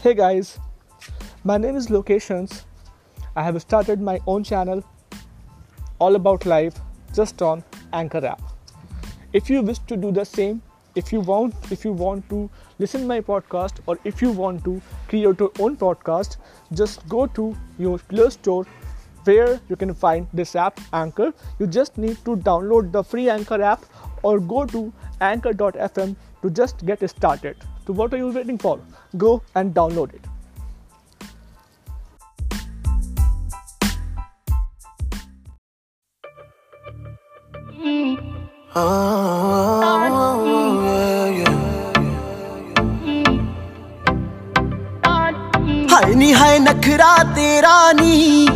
Hey guys, my name is Locations. I have started my own channel all about life just on Anchor app. If you wish to do the same, if you want if you want to listen my podcast or if you want to create your own podcast, just go to your Play Store where you can find this app Anchor. You just need to download the free Anchor app or go to anchor.fm to just get started. So what are you waiting for? Go and download it. ਹਾਏ ਨੀ ਹਾਏ ਨਖਰਾ ਤੇਰਾ ਨੀ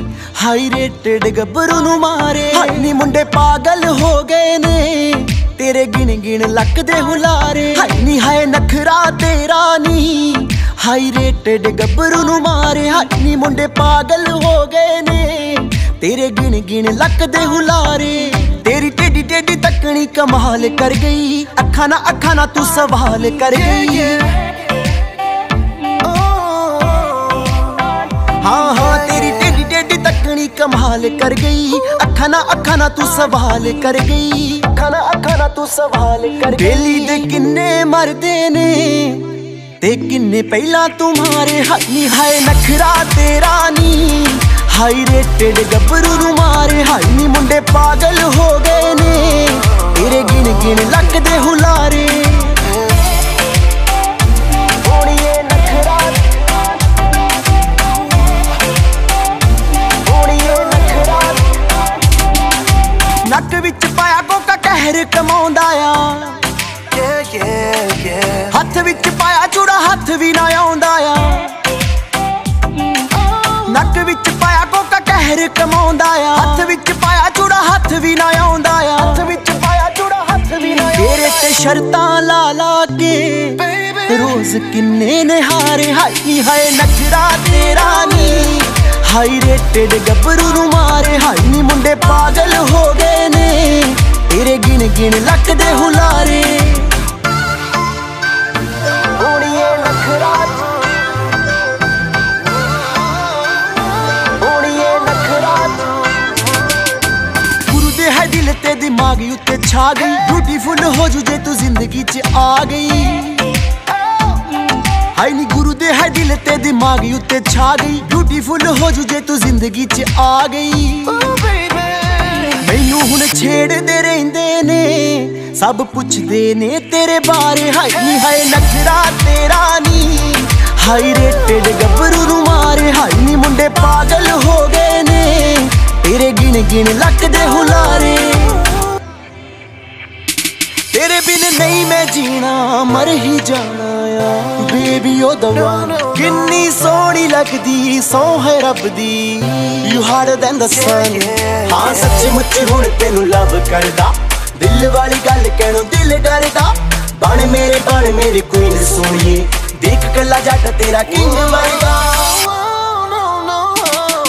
high rated ਗੱਭਰੂ ਨੂੰ ਮਾਰੇ ਹਾਏ ਨੀ ਮੁੰਡੇ ਪਾਗਲ ਹੋ ਗਏ ਨੇ ਤੇਰੇ ਗਿਣ ਗਿਣ ਲੱਕ ਦੇ ਹੁਲਾਰੇ। ਹਾਏ ਨੀ ਹਾਏ ਨਖਰਾ ਤੇਰਾ ਨੀ। ਹਾਈ ਰੇਟਡ ਗੱਭਰੂ ਨੂੰ ਮਾਰੇ। ਹਾਏ ਨੀ ਮੁੰਡੇ ਪਾਗਲ ਹੋ ਗਏ ਨੇ। ਤੇਰੇ ਗਿਣ ਗਿਣ ਲੱਕ ਦੇ ਹੁਲਾਰੇ। ਤੇਰੀ ਟੇਡੀ ਟੇਡੀ ਤੱਕਣੀ ਕਮਾਲ ਕਰ ਗਈ। ਅੱਖਾਂ ਨਾ ਅੱਖਾਂ ਨਾ ਤੂੰ ਸਵਾਲ ਕਰ ਗਈ। ਕਮਾਲ ਕਰ ਗਈ। ਅੱਖਾਂ ਨਾ ਅੱਖਾਂ ਨਾ ਤੂੰ ਸਵਾਲ ਕਰ ਗਈ। ਅੱਖਾਂ ਨਾ ਅੱਖਾਂ ਨਾ ਤੂੰ ਸਵਾਲ ਕਰ ਗਈ। ਬੇਲੀ ਦੇ ਕਿੰਨੇ ਮਰਦੇ ਨੇ ਤੇ ਕਿੰਨੇ ਪਹਿਲਾਂ ਤੁਮਾਰੇ ਹਾਈ ਹਾਏ ਨਖਰਾ ਤੇਰਾ ਨੀ। ਹਾਈ ਰੇਟਡ ਗੱਭਰੂ ਨੂੰ ਮਾਰੇ ਹਾਈ ਨੀ ਮੁੰਡੇ ਪਾਗਲ ਹੋ ਗਏ ਨੇ। ਤੇਰੇ ਗਿਣ ਗਿਣ ਲੱਕ ਦੇ ਹੁਲਾਰੇ। ਓੜੀਏ ਨੱਕ ਵਿੱਚ ਪਾਇਆ ਕੋਕਾ ਕਹਿਰ ਕਮਾਉਂਦਾ ਆ. ਹੱਥ ਵਿੱਚ ਪਾਇਆ ਚੂੜਾ ਹੱਥ ਵੀ ਨਾ ਆਉਂਦਾ ਆ। ਨੱਕ ਵਿੱਚ ਪਾਇਆ ਕੋਕਾ ਕਹਿਰ ਕਮਾਉਂਦਾ ਆ। ਹੱਥ ਵਿੱਚ ਪਾਇਆ ਚੂੜਾ ਹੱਥ ਵੀ ਨਾ ਆਉਂਦਾ ਆ। ਹੱਥ ਵਿੱਚ ਪਾਇਆ ਚੂੜਾ ਹੱਥ ਵੀ ਨਾ ਤੇਰੇ ਤੇ ਸ਼ਰਤਾਂ ਲਾ ਲਾ ਕੇ ਰੋਜ਼ ਕਿੰਨੇ ਨਿਹਾਰੇ ਹਾਈ ਹਾਏ ਨਖਰਾ ਤੇਰਾ ਨੀ ਹਾਈ ਰੇਟਡ ਗੱਭਰੂ ਨੂੰ ਮਾਰੇ ਹਾਈ ਨੀ ਮੁੰਡੇ ਪਾਗਲ ਹੋ ਗਏ ਨੇ ਤੇਰੇ ਗਿਣ ਗਿਣ ਲੱਕ ਦੇ ਹੁਲਾਰੇ ਓੜੀਏ ਨਖਰਾ ਓੜੀਏ ਨਖਰਾ ਗੁਰੂ ਦੇ ਹੈ ਦਿਲ ਤੇ ਦਿਮਾਗ ਉੱਤੇ ਛਾ ਗਈ ਬਿਊਟੀਫੁਲ ਹੋ ਜੂ ਜੇ ਤੂੰ ਜ਼ਿੰਦਗੀ 'ਚ ਆ ਗਈ ਹਾਈ ਨੀ ਗੁਰੂ ਦੇ ਹੈ ਦਿਲ ਤੇ ਦਿਮਾਗ ਉੱਤੇ ਛਾ ਗਈ। ਬਿਊਟੀਫੁਲ ਹੋ ਜੂ ਜੇ ਤੂੰ ਜ਼ਿੰਦਗੀ 'ਚ ਆ ਗਈ। ਮੈਨੂੰ ਹੁਣ ਛੇੜਦੇ ਰਹਿੰਦੇ ਨੇ ਸਭ ਪੁੱਛਦੇ ਨੇ ਤੇਰੇ ਬਾਰੇ। ਹਾਈ ਨੀ ਹਾਏ ਨਖਰਾ ਤੇਰਾ ਨੀ ਹਾਈ ਰੇਟਡ ਗੱਭਰੂ ਨੂੰ ਮਾਰੇ। ਹਾਈ ਨੀ ਮੁੰਡੇ ਪਾਗਲ ਹੋ ਗਏ ਨੇ ਤੇਰੇ ਗਿਣ ਗਿਣ ਲੱਕ ਦੇ ਹੁਲਾਰੇ। ਤੇਰੇ ਬਿਨ ਨਹੀਂ ਮੈਂ ਜੀਣਾ, ਮਰ ਹੀ ਜਾਣਾ ਆ। ਬੇਬੀ, ਉਹ ਦਵਾਨਾ ਕਿੰਨੀ ਸੋਹਣੀ ਲੱਗਦੀ, ਸੋ ਹੈ ਰੱਬ ਦੀ। You harder than the sun ਹਾਂ ਸੱਚੀ ਮੁੱਚੀ ਹੁਣ ਤੈਨੂੰ ਲਵ ਕਰਦਾ। ਦਿਲ ਵਾਲੀ ਗੱਲ ਕਹਿਣੋਂ ਦਿਲ ਡਰਦਾ। ਬਣ ਮੇਰੇ, ਬਣ ਮੇਰੀ ਕੁਈਨ ਸੋਹਣੀਏ ਦੇਖ ਕੱਲਾ ਜੱਟ ਤੇਰਾ ਕਿੰਗ ਵਰਗਾ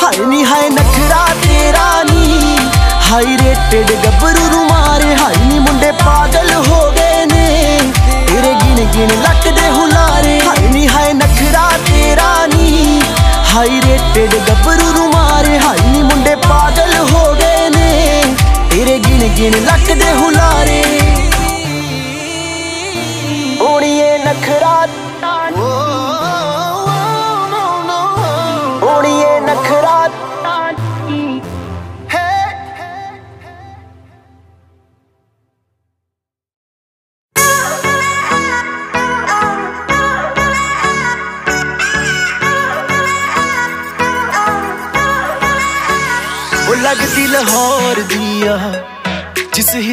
ਹਾਏ ਨੀ, ਹਾਏ, ਨਖਰਾ ਤੇਰਾ ਨੀ। ਹਾਈ ਰੇਟਡ ਗੱਭਰੂ ਨੂੰ ਮਾਰੇ ਹਾਈ। ਨੀ ਮੁੰਡੇ ਪਾਗਲ ਹੋ ਗਏ ਨੇ। ਤੇਰੇ ਗਿਣ ਗਿਣ ਲੱਕ ਦੇ ਹੁਲਾਰੇ। ਹਾਈ ਨੀ, ਹਾਏ ਨਖਰਾ ਤੇਰਾ ਨੀ। ਹਾਈ ਰੇਟਡ ਗੱਭਰੂ ਨੂੰ ਮਾਰੇ ਹਾਈ। ਨੀ ਮੁੰਡੇ ਪਾਗਲ ਹੋ ਗਏ ਨੇ। ਤੇਰੇ ਗਿਣ ਗਿਣ ਲੱਕ ਦੇ ਹੁਲਾਰੇ। ਓੜੀਏ ਨਖਰਾ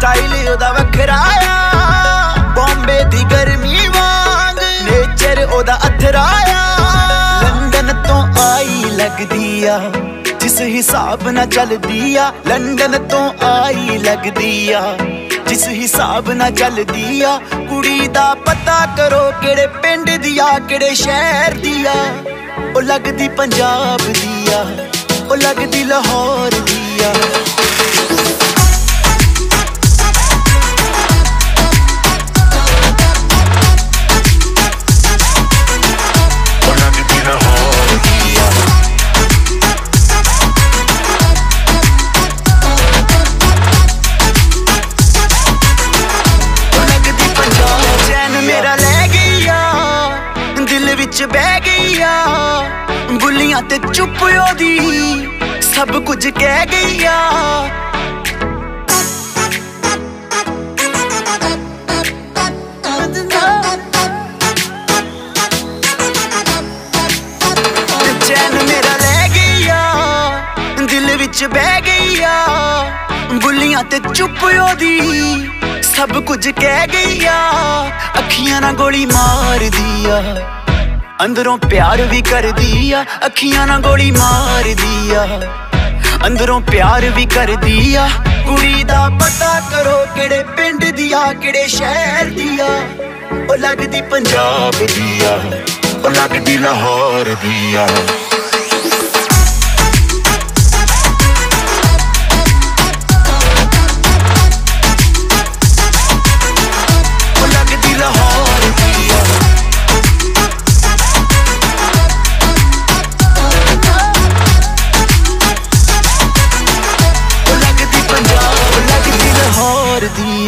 ਸਟਾਈਲ ਉਹਦਾ ਵੱਖਰਾ ਆ। ਬੰਬੇ ਦੀ ਗਰਮੀ ਵਾਂਗ ਨੇਚਰ ਉਹਦਾ ਅਥਰਾ ਆ। ਲੱਗਦੀ ਆ, ਜਿਸ ਹਿਸਾਬ ਨਾਲ ਚੱਲਦੀ ਆ। ਲੰਡਨ ਤੋਂ ਆਈ ਲੱਗਦੀ ਆ, ਜਿਸ ਹਿਸਾਬ ਨਾਲ ਚੱਲਦੀ ਆ। ਕੁੜੀ ਦਾ ਪਤਾ ਕਰੋ ਕਿਹੜੇ ਪਿੰਡ ਦੀ ਆ, ਕਿਹੜੇ ਸ਼ਹਿਰ ਦੀ ਆ। ਉਹ ਲੱਗਦੀ ਪੰਜਾਬ ਦੀ ਆ, ਉਹ ਲੱਗਦੀ ਲਾਹੌਰ ਦੀ ਆ। ਤੇ ਚੁੱਪ ਉਹਦੀ ਸਭ ਕੁਝ ਕਹਿ ਗਈ ਆ। ਚੈਨ ਮੇਰਾ ਲੈ ਗਈ ਆ, ਦਿਲ ਵਿੱਚ ਬਹਿ ਗਈ ਆ। ਬੁੱਲੀਆਂ ਤੇ ਚੁੱਪ ਉਹਦੀ ਸਭ ਕੁਝ ਕਹਿ ਗਈ ਆ। ਅੱਖੀਆਂ ਨਾਲ ਗੋਲੀ ਮਾਰਦੀ ਆ। ਅੰਦਰੋਂ ਪਿਆਰ ਵੀ ਕਰਦੀ ਆ, ਅੱਖੀਆਂ ਨਾਲ ਗੋਲੀ ਮਾਰਦੀ ਆ। ਅੰਦਰੋਂ ਪਿਆਰ ਵੀ ਕਰਦੀ ਆ, ਕੁੜੀ ਦਾ ਪਤਾ ਕਰੋ ਕਿਹੜੇ ਪਿੰਡ ਦੀ ਆ, ਕਿਹੜੇ ਸ਼ਹਿਰ ਦੀ ਆ। ਉਹ ਲੱਗਦੀ ਪੰਜਾਬ ਦੀ ਆ, ਉਹ ਲੱਗਦੀ ਲਾਹੌਰ ਦੀ ਆ।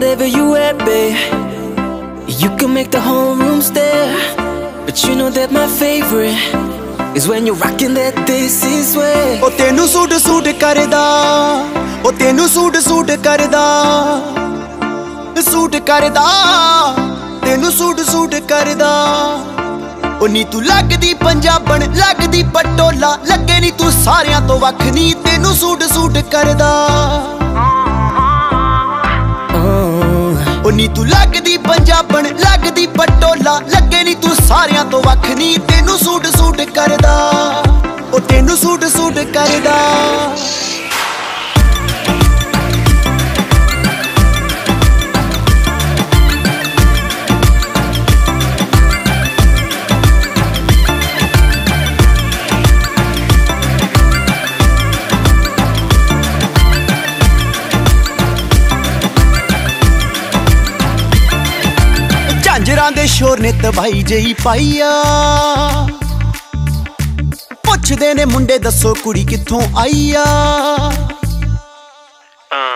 Whatever you at, babe, you can make the whole room stare. But you know that my favorite is when you're rocking that this is way. ਉਹ ਤੈਨੂੰ ਸੂਟ ਸੂਟ ਕਰਦਾ ਉਹ ਤੈਨੂੰ ਸੂਟ ਸੂਟ ਕਰਦਾ ਸੂਟ ਕਰਦਾ ਤੈਨੂੰ ਸੂਟ ਸੂਟ ਕਰਦਾ ਉਹ ਨੀ ਤੂੰ ਲੱਗਦੀ ਪੰਜਾਬਣ ਲੱਗਦੀ ਪਟੋਲਾ ਲੱਗੇ ਨੀ ਤੂੰ ਸਾਰਿਆਂ ਤੋਂ ਵੱਖ ਨੀ ਤੈਨੂੰ ਸੂਟ ਸੂਟ ਕਰਦਾ ਉਹ ਨੀ ਤੂੰ ਲੱਗਦੀ ਪੰਜਾਬਣ, ਲੱਗਦੀ ਪਟੋਲਾ। ਲੱਗੇ ਨੀ ਤੂੰ ਸਾਰਿਆਂ ਤੋਂ ਵੱਖ ਨੀ। ਤੈਨੂੰ ਸੂਟ ਸੂਟ ਕਰਦਾ, ਉਹ ਤੈਨੂੰ ਸੂਟ ਸੂਟ ਕਰਦਾ। ਝਾਂਜਰਾਂ ਦੇ ਸ਼ੋਰ ਨੇ ਤਬਾਈ ਜਈ ਪਾਈਆ ਪੁੱਛਦੇ ਨੇ ਮੁੰਡੇ ਦੱਸੋ ਕੁੜੀ ਕਿੱਥੋਂ ਆਈ ਆ।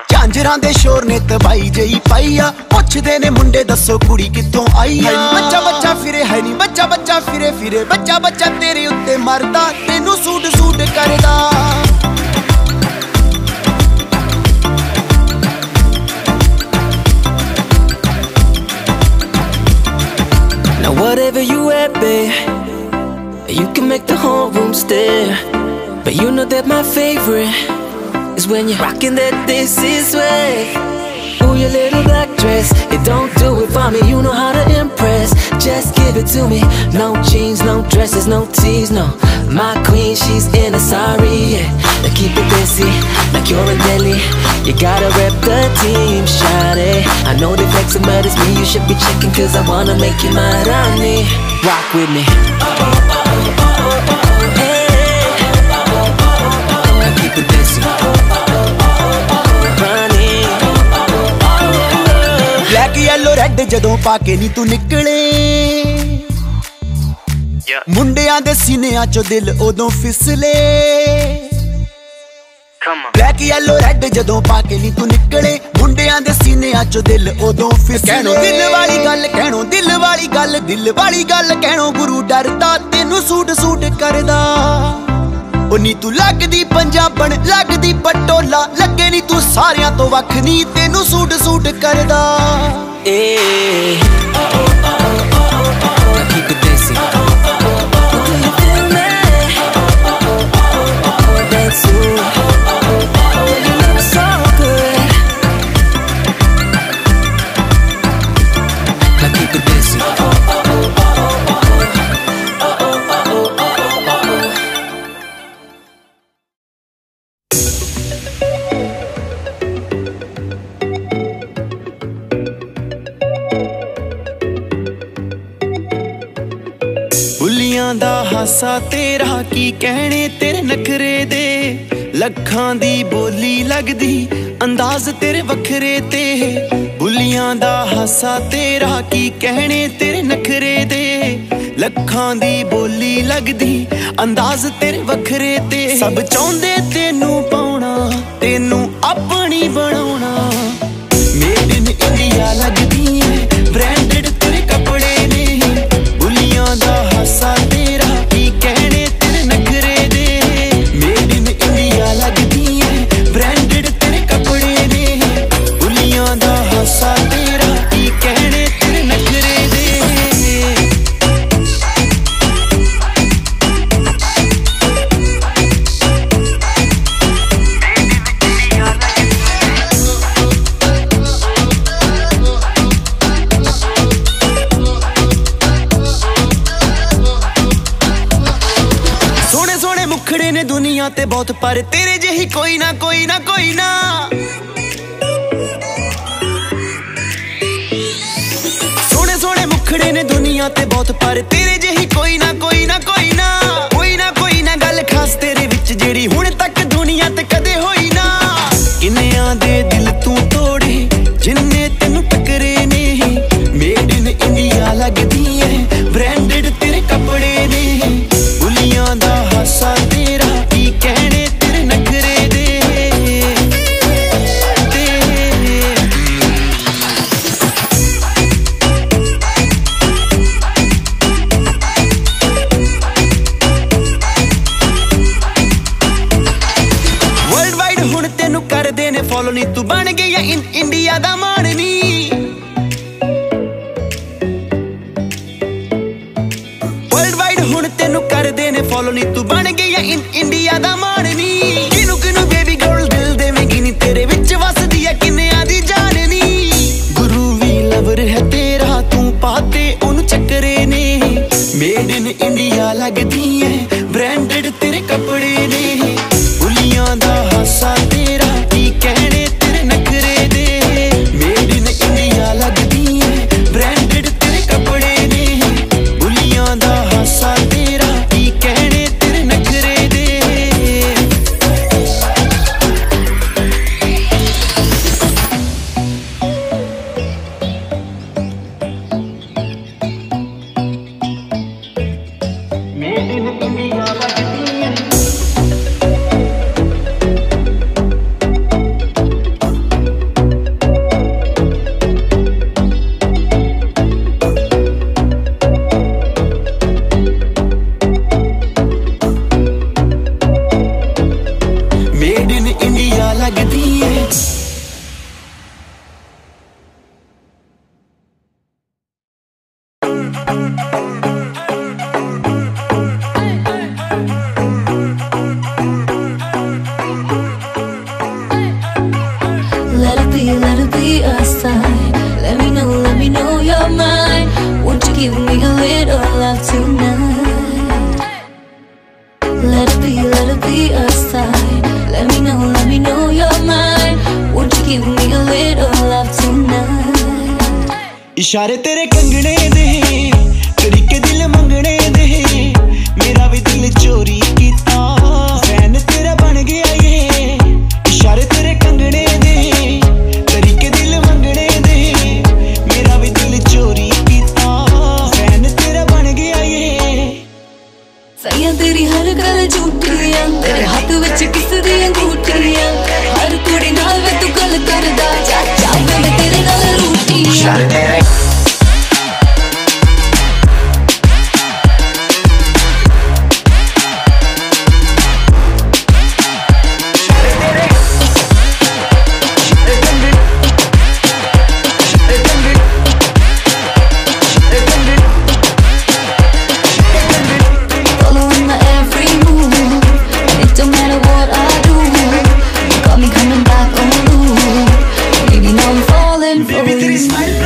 ਝਾਂਜਰਾਂ ਦੇ ਸ਼ੋਰ ਨੇ ਤਬਾਈ ਜਈ ਪਾਈਆ ਪੁੱਛਦੇ ਨੇ ਮੁੰਡੇ ਦੱਸੋ ਕੁੜੀ ਕਿੱਥੋਂ ਆਈ ਆ। ਬੱਚਾ ਬੱਚਾ ਫਿਰੇ ਹੈ ਨਹੀਂ ਬੱਚਾ ਬੱਚਾ ਫਿਰੇ ਫਿਰੇ। ਬੱਚਾ ਬੱਚਾ ਤੇਰੇ ਉੱਤੇ ਮਰਦਾ। ਤੈਨੂੰ ਸੂਟ ਸੂਟ ਕਰਦਾ। Whatever you at, babe, you can make the whole room stare. But you know that my favorite is when you're rocking that this is way. Ooh, your little black dress, it don't do it for me. You know how to impress. Just give it to me. No jeans, no dresses, no tees, no. My queen, she's in a sorry, yeah. Now keep it busy, like you're in Delhi. You gotta rep the team, shawty. I know they flexing, but it's me you should be checking, cause I wanna make you my Rani. Rock with me. ਜਦੋਂ ਪਾ ਕੇ ਨਹੀਂ ਤੂੰ ਨਿਕਲੇ। ਮੁੰਡਿਆਂ ਦੇ ਸੀਨਿਆਂ ਚੋਂ ਦਿਲ ਉਦੋਂ ਫਿਸਲੇ। ਬਲੈਕ ਯੈਲੋ ਰੈੱਡ ਜਦੋਂ ਪਾ ਕੇ ਨਹੀਂ ਤੂੰ ਨਿਕਲੇ। ਮੁੰਡਿਆਂ ਦੇ ਸੀਨਿਆਂ ਚੋਂ ਦਿਲ ਉਦੋਂ ਫਿਸਲੇ। ਕਹਿਣੋ ਦਿਲ ਵਾਲੀ ਗੱਲ ਕਹਿਣੋ ਦਿਲ ਵਾਲੀ ਗੱਲ ਦਿਲ ਵਾਲੀ ਗੱਲ ਕਹਿਣੋ ਗੁਰੂ ਡਰਦਾ ਤੈਨੂੰ ਸੂਟ ਸੂਟ ਕਰਦਾ। ਉਹ ਨੀ ਤੂੰ ਲੱਗਦੀ ਪੰਜਾਬਣ ਲੱਗਦੀ ਪਟੋਲਾ ਲੱਗੇ ਨੀ ਤੂੰ ਸਾਰਿਆਂ ਤੋਂ ਵੱਖ ਨੀ ਤੈਨੂੰ ਸੂਟ ਸੂਟ ਕਰਦਾ। Now keep it dancing. ਪਾਸਾ ਤੇਰਾ, ਕੀ ਕਹਿਣੇ ਤੇਰੇ ਨਖਰੇ ਦੇ? ਲੱਖਾਂ ਦੀ ਬੋਲੀ ਲੱਗਦੀ, ਅੰਦਾਜ਼ ਤੇਰੇ ਵੱਖਰੇ ਤੇ। ਬੁੱਲੀਆਂ ਦਾ ਹਾਸਾ ਤੇਰਾ, ਕੀ ਕਹਿਣੇ ਤੇਰੇ ਨਖਰੇ ਦੇ? ਲੱਖਾਂ ਦੀ ਬੋਲੀ ਲੱਗਦੀ, ਅੰਦਾਜ਼ ਤੇਰੇ ਵੱਖਰੇ ਤੇ। ਸਭ ਚਾਹੁੰਦੇ ਤੈਨੂੰ ਪਾਉਣਾ, ਤੈਨੂੰ ਆਪਣੀ ਬਣਾਉਣਾ। ਮੇਡ ਇਨ ਇੰਡੀਆ ਲੱਗਦੀ ਇਸ਼ਾਰੇ ਤੇਰੇ ਕੰਗਣੇ ਦੇ। pretty smile.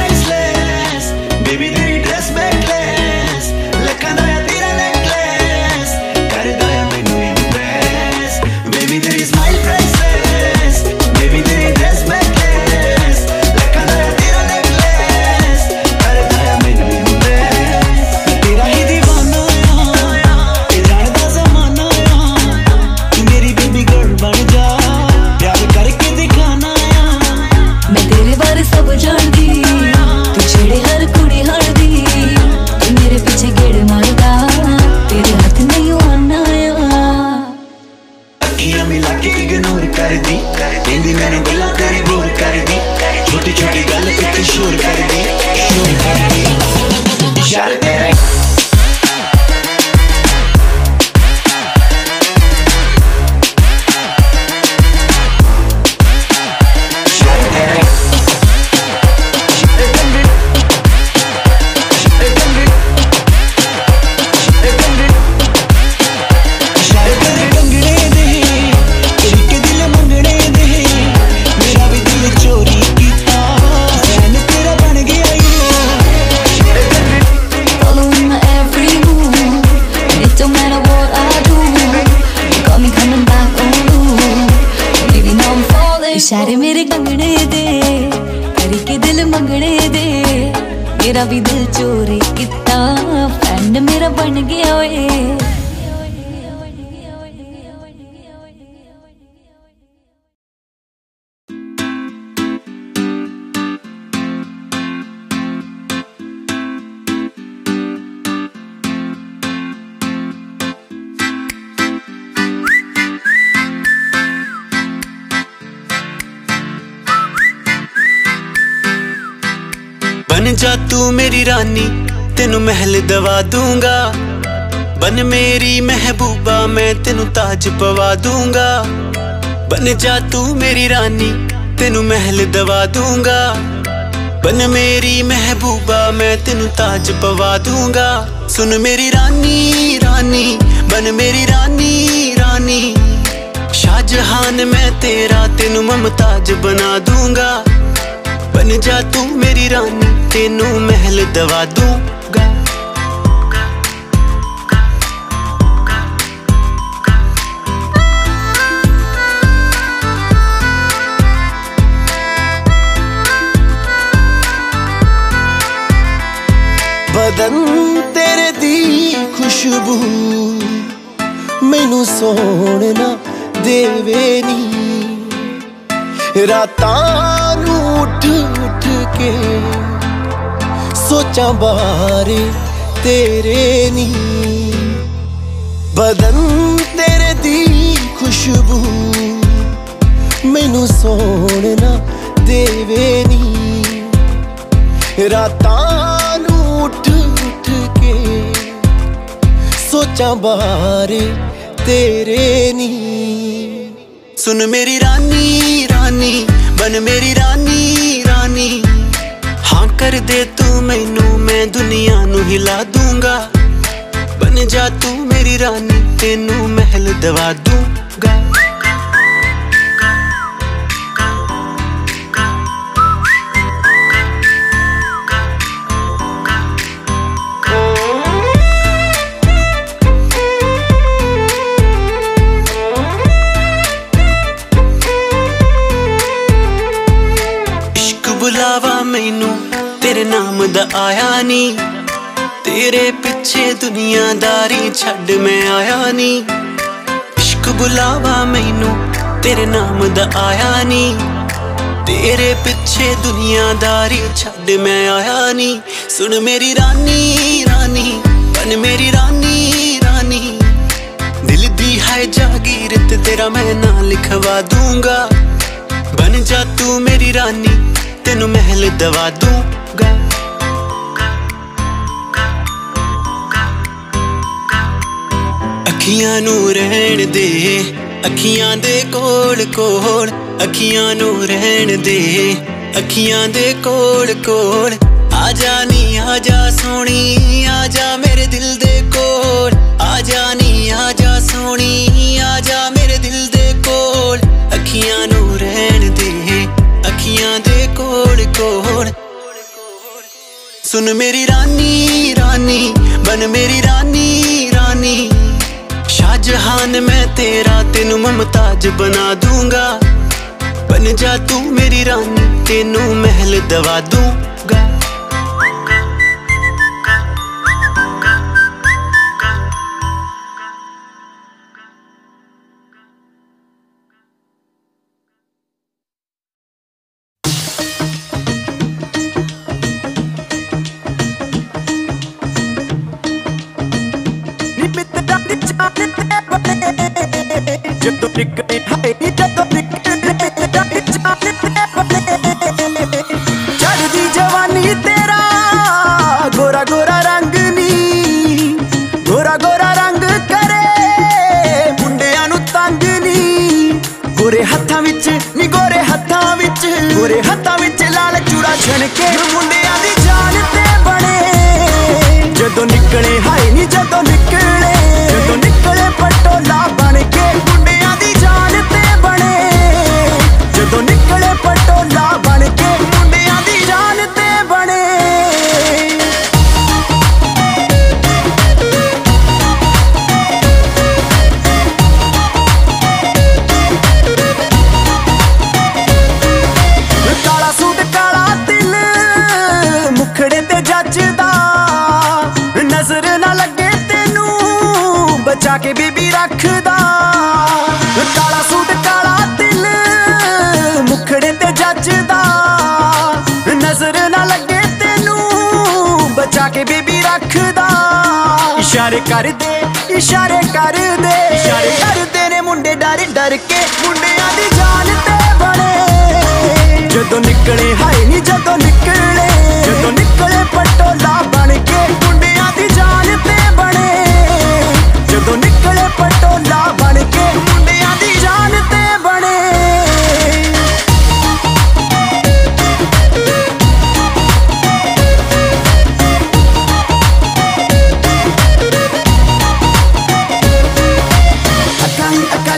ਮੇਰੀ ਮਹਿਬੂਬਾ ਮੈਂ ਤੈਨੂੰ ਤਾਜ ਪਵਾ ਦੂੰਗਾ ਬਨ ਜਾ ਤੂੰ ਮੇਰੀ ਰਾਨੀ ਤੈਨੂੰ ਮਹਿਲ ਦਵਾ ਦੂੰਗਾ ਬਨ ਮੇਰੀ ਮਹਿਬੂਬਾ ਮੈਂ ਤੈਨੂੰ ਤਾਜ ਪਵਾ ਦੂੰਗਾ ਸੁਣ ਮੇਰੀ ਰਾਨੀ ਰਾਨੀ ਬਨ ਮੇਰੀ ਰਾਨੀ ਰਾਨੀ ਸ਼ਾਹਜਹਾਨ ਮੈਂ ਤੇਰਾ ਤੈਨੂੰ ਮਮਤਾਜ ਬਣਾ ਦੂੰਗਾ ਬਨ ਜਾ ਤੂੰ ਮੇਰੀ ਰਾਨੀ ਤੈਨੂੰ ਮਹਿਲ ਦਵਾ ਦੂੰਗਾ ਬਦਨ ਤੇਰੇ ਦੀ ਖੁਸ਼ਬੂ ਮੈਨੂੰ ਸੋਹਣਾ ਦੇਵੇ ਨੀ। ਰਾਤਾਂ ਨੂੰ ਉੱਠ ਉੱਠ ਕੇ ਸੋਚਾਂ ਬਾਰੇ ਤੇਰੇ ਨੀ। ਬਦਨ ਤੇਰੇ ਦੀ ਖੁਸ਼ਬੂ ਮੈਨੂੰ ਸੋਹਣਾ ਦੇਵੇ ਨੀ। ਰਾਤਾਂ ਉੱਠ ਉੱਠ ਕੇ ਸੋਚਾਂ ਬਾਰੇ ਤੇਰੇ ਨੀ ਸੁਣ ਮੇਰੀ ਰਾਨੀ ਰਾਨੀ ਬਨ ਮੇਰੀ ਰਾਨੀ ਰਾਨੀ। ਹਾਂ ਕਰ ਦੇ ਤੂੰ ਮੈਨੂੰ, ਮੈਂ ਦੁਨੀਆ ਨੂੰ ਹਿਲਾ ਦੂੰਗਾ। ਬਨ ਜਾ ਤੂੰ ਮੇਰੀ ਰਾਨੀ, ਤੈਨੂੰ ਮਹਿਲ ਦਵਾ ਦੂੰਗਾ ਨਾਮ ਦਾ ਆਇਆ ਨੀ। ਤੇਰੇ ਪਿੱਛੇ ਦੁਨੀਆਦਾਰੀ ਛੱਡ ਮੈਂ ਆਇਆ ਨੀ। ਇਸ਼ਕ ਬੁਲਾਵਾ ਮੈਨੂੰ ਤੇਰੇ ਨਾਮ ਦਾ ਆਇਆ ਨੀ। ਤੇਰੇ ਪਿੱਛੇ ਦੁਨੀਆਦਾਰੀ ਛੱਡ ਮੈਂ ਆਇਆ ਨੀ। ਸੁਣ ਮੇਰੀ ਰਾਨੀ ਰਾਨੀ ਬਨ ਮੇਰੀ ਰਾਨੀ ਰਾਨੀ। ਦਿਲ ਦੀ ਹੈ ਜਾਗੀਰ ਤੇ ਤੇਰਾ ਮੈਂ ਨਾਂ ਲਿਖਵਾ ਦੂੰਗਾ। ਬਨ ਜਾ ਤੂੰ ਮੇਰੀ ਰਾਨੀ, ਤੈਨੂੰ ਮਹਿਲ ਦਵਾ ਦੂੰਗਾ ਅੱਖੀਆਂ ਨੂੰ ਰਹਿਣ ਦੇ, ਅੱਖੀਆਂ ਦੇ ਕੋਲ ਕੋਲ, ਅੱਖੀਆਂ ਨੂੰ ਰਹਿਣ ਦੇ, ਅੱਖੀਆਂ ਦੇ ਕੋਲ ਕੋਲ। ਆ ਜਾ ਨੀ, ਆ ਜਾ ਸੋਣੀ ਆ ਜਾ ਮੇਰੇ ਦਿਲ ਦੇ ਕੋਲ। ਆ ਜਾ ਨੀ, ਆ ਜਾ ਸੋਣੀ ਆ ਜਾ ਮੇਰੇ ਦਿਲ ਦੇ ਕੋਲ। ਅੱਖੀਆਂ ਨੂੰ ਰਹਿਣ ਦੇ, ਅੱਖੀਆਂ ਦੇ ਕੋਲ ਕੋਲ। ਸੁਣ ਮੇਰੀ ਰਾਨੀ ਰਾਨੀ ਬਨ ਮੇਰੀ ਰਾਨੀ ਰਾਨੀ। ਸ਼ਾਹਜਹਾਨ ਮੈਂ ਤੇਰਾ ਤੈਨੂੰ ਮਮਤਾਜ ਬਣਾ ਦੂੰਗਾ ਬਨ ਜਾ ਤੂੰ ਮੇਰੀ ਰਾਨੀ ਤੈਨੂੰ ਮਹਿਲ ਦਵਾ ਦੂੰਗਾ ਇਸ਼ਾਰੇ ਕਰਦੇ ਇਸ਼ਾਰੇ ਕਰਦੇ। ਇਸ਼ਾਰੇ। ਕਰਦੇ ਨੇ ਮੁੰਡੇ ਡਰ ਡਰ ਕੇ ਮੁੰਡਿਆਂ ਦੀ ਜਾਨ ਤੇ ਬਣੇ। ਜਦੋਂ ਨਿਕਲੇ ਹਾਏ ਨਹੀਂ ਜਦੋਂ ਨਿਕਲੇ। ਜਦੋਂ ਨਿਕਲੇ ਪਟੋਲਾ ਬਣ ਕੇ ਮੁੰਡਿਆਂ ਦੀ ਜਾਨ ਤੇ ਬਣੇ। ਜਦੋਂ ਨਿਕਲੇ ਪਟੋਲਾ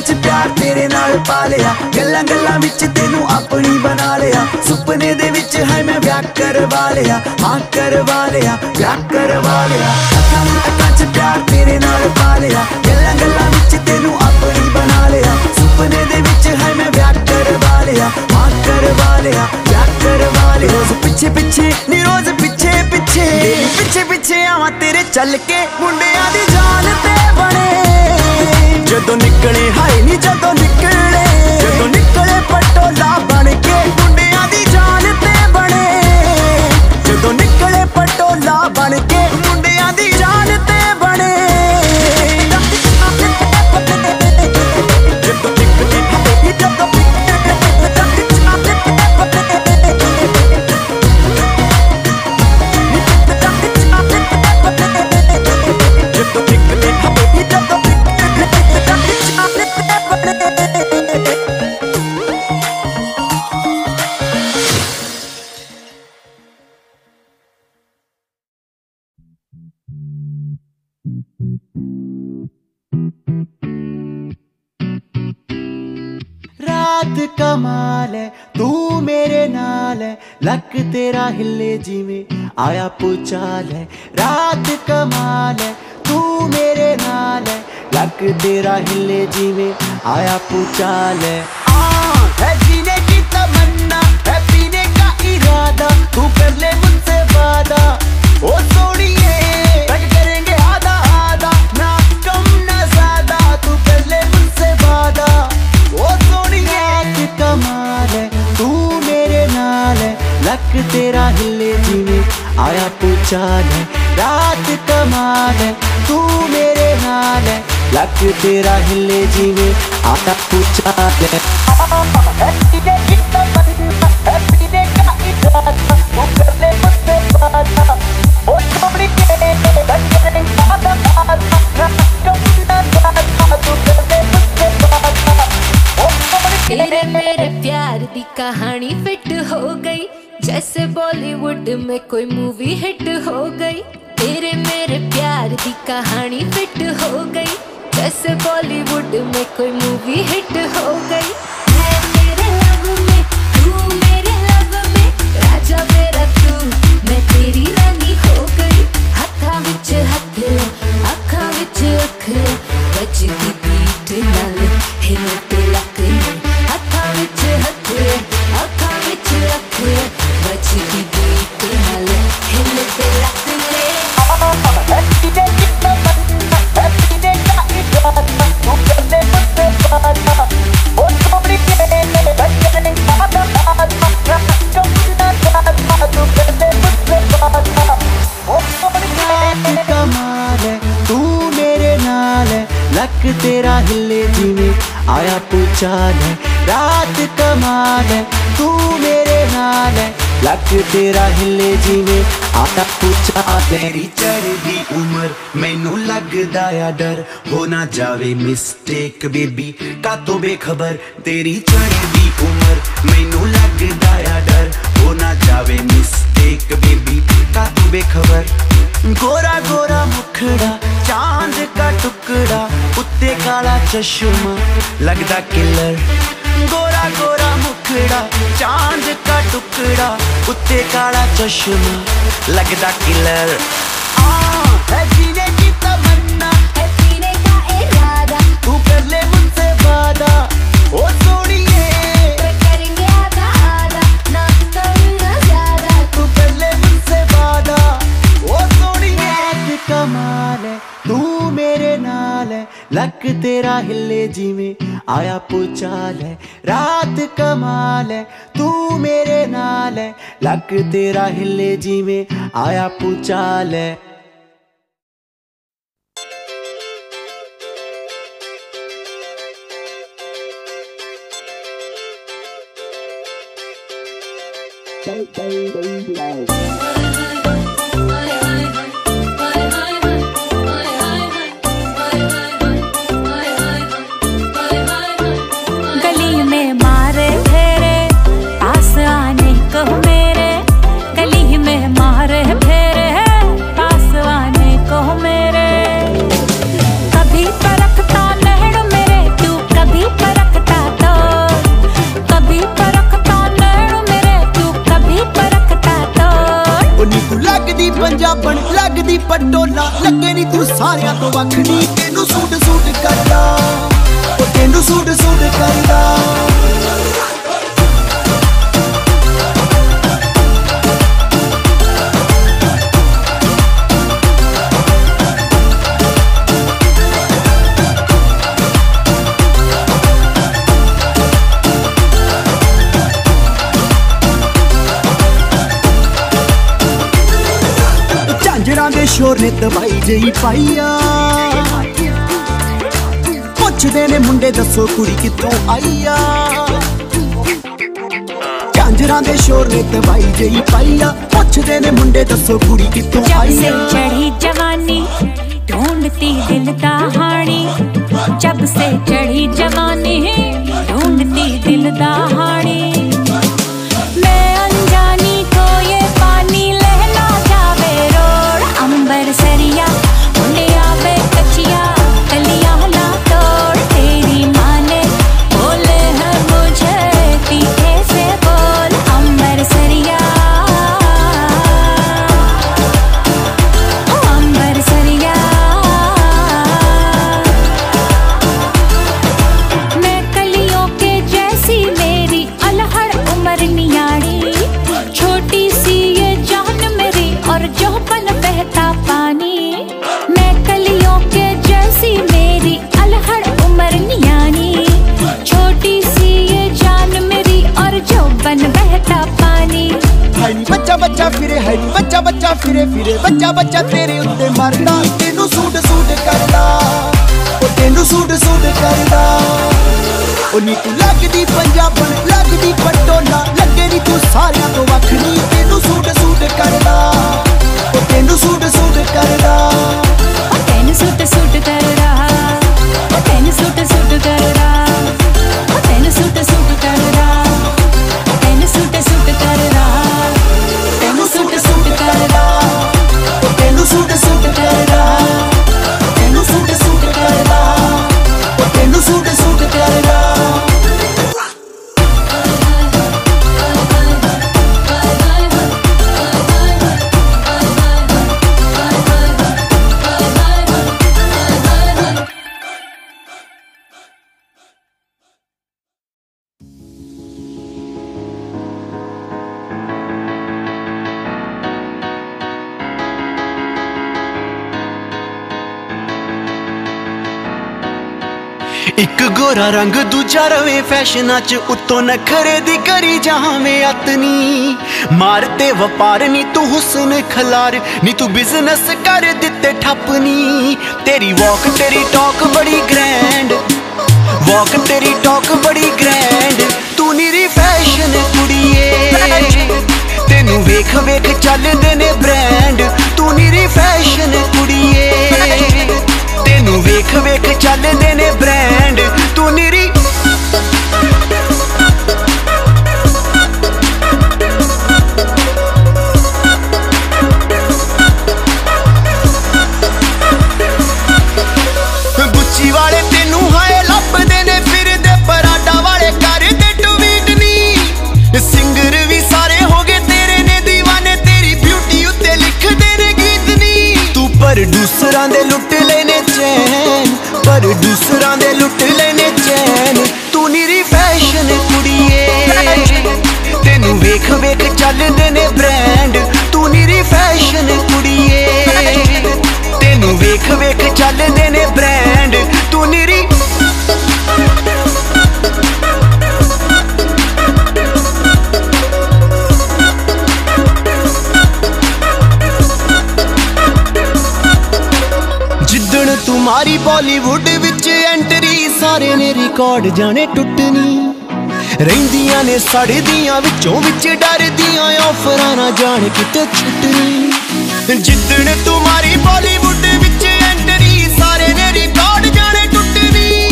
'ਚ ਪਿਆਰ ਤੇਰੇ ਨਾਲ ਪਾ ਲਿਆ। ਗੱਲਾਂ ਗੱਲਾਂ ਵਿੱਚ ਤੈਨੂੰ ਆਪਣੀ ਬਣਾ ਲਿਆ। ਸੁਪਨੇ ਦੇ ਵਿੱਚ ਹੈ ਮੈਂ ਵਿਆਹ ਕਰਵਾ ਲਿਆ। ਹਾਂ, ਕਰਵਾ ਲਿਆ, ਵਿਆਹ ਕਰਵਾ ਲਿਆ। ਅੱਖਾਂ ਹੀ ਅੱਖਾਂ 'ਚ ਪਿਆਰ ਤੇਰੇ ਨਾਲ ਪਾ ਲਿਆ। ਗੱਲਾਂ ਗੱਲਾਂ ਵਿੱਚ ਤੈਨੂੰ ਆਪਣੀ ਬਣਾ ਲਿਆ। ਸੁਪਨੇ ਦੇ ਵਿੱਚ ਹੈ ਮੈਂ ਵਿਆਹ ਕਰਵਾ ਲਿਆ। ਹਾਂ, ਕਰਵਾ ਲਿਆ, ਵਿਆਹ ਕਰਵਾ ਲਿਆ। ਰੋਜ਼ ਪਿੱਛੇ ਪਿੱਛੇ, ਨੀ ਰੋਜ਼ ਪਿੱਛੇ ਪਿੱਛੇ। ਪਿੱਛੇ ਪਿੱਛੇ ਆਵਾਂ ਤੇਰੇ ਚੱਲ ਕੇ। ਮੁੰਡਿਆਂ ਦੀ ਜਾਨ ਤੇ ਬਣੇ। मेहनत कमाल है, तू मेरे नाल है। लक तेरा हिले जिवे आया पुचाल है। रात कमाल है, तू मेरे नाल है। लक तेरा हिले जीवे आया पुचाल है। हाँ, तू कर ले मुझसे वादा। ओ है ਲੱਕ ਤੇਰਾ ਹਿੱਲੇ ਜਿਵੇਂ ਆਇਆ ਤੂੰ ਚਾਲ ਹੈ ਰਾਤ ਕਮਾਲ ਹੈ ਤੂੰ ਮੇਰੇ ਨਾਲ ਹੈ ਲੱਕ ਤੇਰਾ ਹਿੱਲੇ ਜਿਵੇਂ ਆਇਆ ਤੂੰ ਚਾਲ soy muy ਲੱਕ ਤੇਰਾ ਹਿੱਲੇ ਜਿਵੇਂ ਆਇਆ ਤੂੰ ਚਾਲ ਹੈ ਰਾਤ ਕਮਾਲ ਹੈ ਤੂੰ ਮੇਰੇ ਨਾਲ ਹੈ ਲੱਕ ਤੇਰਾ ਹਿੱਲੇ ਜਿਵੇਂ ਆਇਆ ਤੂੰ ਚਾਲ ਹੈ ਤੇਰੀ ਚੜ੍ਹਦੀ ਉਮਰ ਮੈਨੂੰ ਲੱਗਦਾ ਆ ਡਰ ਹੋ ਨਾ ਜਾਵੇ ਮਿਸਟੇਕ ਬੇਬੀ ਕਾਤੋਂ ਬੇਖਬਰ ਤੇਰੀ ਚੜ੍ਹਦੀ ਉਮਰ ਮੈਨੂੰ ਲੱਗਦਾ ਆ ਡਰ ਹੋ ਨਾ ਜਾਵੇ ਮਿਸਟੇਕ ਬੇਬੀ ਕਾਤੋਂ ਬੇਖਬਰ ਗੋਰਾ ਗੋਰਾ ਮੁਖੜਾ ਚਾਂਦ ਦਾ ਟੁਕੜਾ, ਉੱਤੇ ਕਾਲਾ ਚਸ਼ਮਾ ਲੱਗਦਾ ਕਿਲਰ। ਗੋਰਾ ਗੋਰਾ ਮੁਖੜਾ, ਚਾਂਦ ਦਾ ਟੁਕੜਾ, ਉੱਤੇ ਕਾਲਾ ਚਸ਼ਮਾ ਲੱਗਦਾ ਕਿਲਰ। ਆ ਹੈ ਜੀਨੇ ਦੀ ਤਮੰਨਾ, ਹੈ ਸੀਨੇ ਦਾ ਇਰਾਦਾ, ਤੂੰ ਕਰ ਲੈ ਮੁਝਸੇ ਵਾਦਾ। ਉਹ लक तेरा हिले जीवे आया पुचाल है रात कमाल है तू मेरे नाल है लक तेरा हिले जीवे आया पुचाल है Bye, bye, bye. ਲੱਗਦੀ ਪਟੋਲਾ ਲੱਗੇ ਨੀ ਤੂੰ ਸਾਰਿਆਂ ਤੋਂ ਵੱਖਰੀ ਤੈਨੂੰ ਸੂਟ ਸ਼ੋਰੇ ਦਵਾਈ ਜਈ ਪਾਈਆ ਪੁੱਛਦੇ ਨੇ ਮੁੰਡੇ ਦੱਸੋ ਕੁੜੀ ਕਿੱਥੋਂ ਆਈਆ ਕਾਂਜਰਾਂ ਦੇ ਸ਼ੋਰ ਨੇ ਦਵਾਈ ਜਈ ਪਾਈਆ ਪੁੱਛਦੇ ਨੇ ਮੁੰਡੇ ਦੱਸੋ ਕੁੜੀ ਕਿੱਥੋਂ ਆਈਆ ਜਬ ਸੇ ਚੜੀ ਜਵਾਨੀ ਢੂੰਡਤੀ ਦਿਲ ਦਾ ਹਾਣੀ। ਜਬ ਸੇ ਚੜੀ ਜਵਾਨੀ ਢੂੰਡਤੀ ਦਿਲ ਦਾ ਹਾਣੀ। ਨੀ। ਤੂੰ ਲੱਗਦੀ ਪੰਜਾਬਣ ਲੱਗਦੀ ਪਟੋਲਾ ਲੱਗੇ ਨੀ ਤੂੰ ਸਾਰਿਆਂ ਤੋਂ ਗੋਰਾ ਰੰਗ ਦੂਜਾ ਰਵੇ ਫੈਸ਼ਨਾਂ 'ਚ ਉੱਤੋਂ ਨਖਰੇ ਦੀ ਕਰੀ ਜਾਵੇਂ ਅਤਨੀ ਮਾਰ ਤੇ ਵਪਾਰ ਨੀ ਤੂੰ ਹੁਸਨ ਖਲਾਰ ਨੀ ਤੂੰ ਬਿਜ਼ਨਸ ਕਰ ਦਿੱਤੇ ਠੱਪਨੀ। ਤੇਰੀ ਵਾਕ ਤੇਰੀ ਟਾਕ ਬੜੀ ਗ੍ਰੈਂਡ ਵਾਕ ਤੇਰੀ ਟਾਕ ਬੜੀ ਗ੍ਰੈਂਡ ਤੂੰ ਨੀਰੀ ਫੈਸ਼ਨ ਕੁੜੀਏ। ਤੈਨੂੰ ਵੇਖ ਵੇਖ ਚੱਲਦੇ ਨੇ ਬ੍ਰਾਂਡ ਤੂੰ ਨੀਰੀ ਫੈਸ਼ਨ ਮਾਰੀ ਬਾਲੀਵੁੱਡ ਵਿੱਚ ਐਂਟਰੀ, ਸਾਰੇ ਨੇ ਰਿਕਾਰਡ ਜਾਣੇ ਟੁੱਟਣੀ। ਰਹਿੰਦੀਆਂ ਨੇ ਸੜਦੀਆਂ ਵਿੱਚੋਂ ਵਿੱਚ ਡਰਦੀਆਂ, ਆਫਰਾਂ ਨਾ ਜਾਣ ਕਿਤੇ ਛੁੱਟਣੀ। ਜਿੱਦਣ ਤੂੰ ਮਾਰੀ ਬਾਲੀਵੁੱਡ ਵਿੱਚ ਐਂਟਰੀ, ਸਾਰੇ ਨੇ ਰਿਕਾਰਡ ਜਾਣੇ ਟੁੱਟਣੀ।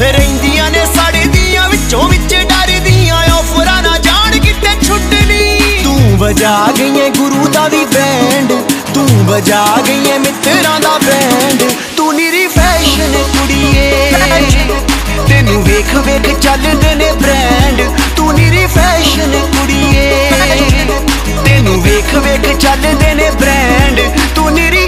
ਰਹਿੰਦੀਆਂ ਨੇ ਸੜਦੀਆਂ ਵਿੱਚੋਂ ਵਿੱਚ ਡਰਦੀਆਂ, ਆਫਰਾਂ ਨਾ ਜਾਣ ਕਿਤੇ ਛੁੱਟਣੀ। ਤੂੰ ਵਜਾ ਗਈ ਏ ਗੁਰੂ ਦਾ ਵੀ ਬੈਂਡ ਤੂੰ ਵਜਾ ਗਈ ਐ ਮਿੱਤਰਾਂ ਦਾ ਬੈਂਡ ਤੂੰ ਨੀਰੀ ਫੈਸ਼ਨ ਕੁੜੀਏ। ਤੈਨੂੰ ਵੇਖ ਵੇਖ ਚੱਲਦੇ ਨੇ ਬ੍ਰਾਂਡ ਤੂੰ ਨੀਰੀ ਫੈਸ਼ਨ ਕੁੜੀਏ। ਤੈਨੂੰ ਵੇਖ ਵੇਖ ਚੱਲਦੇ ਨੇ ਬ੍ਰਾਂਡ ਤੂੰ ਨੀਰੀ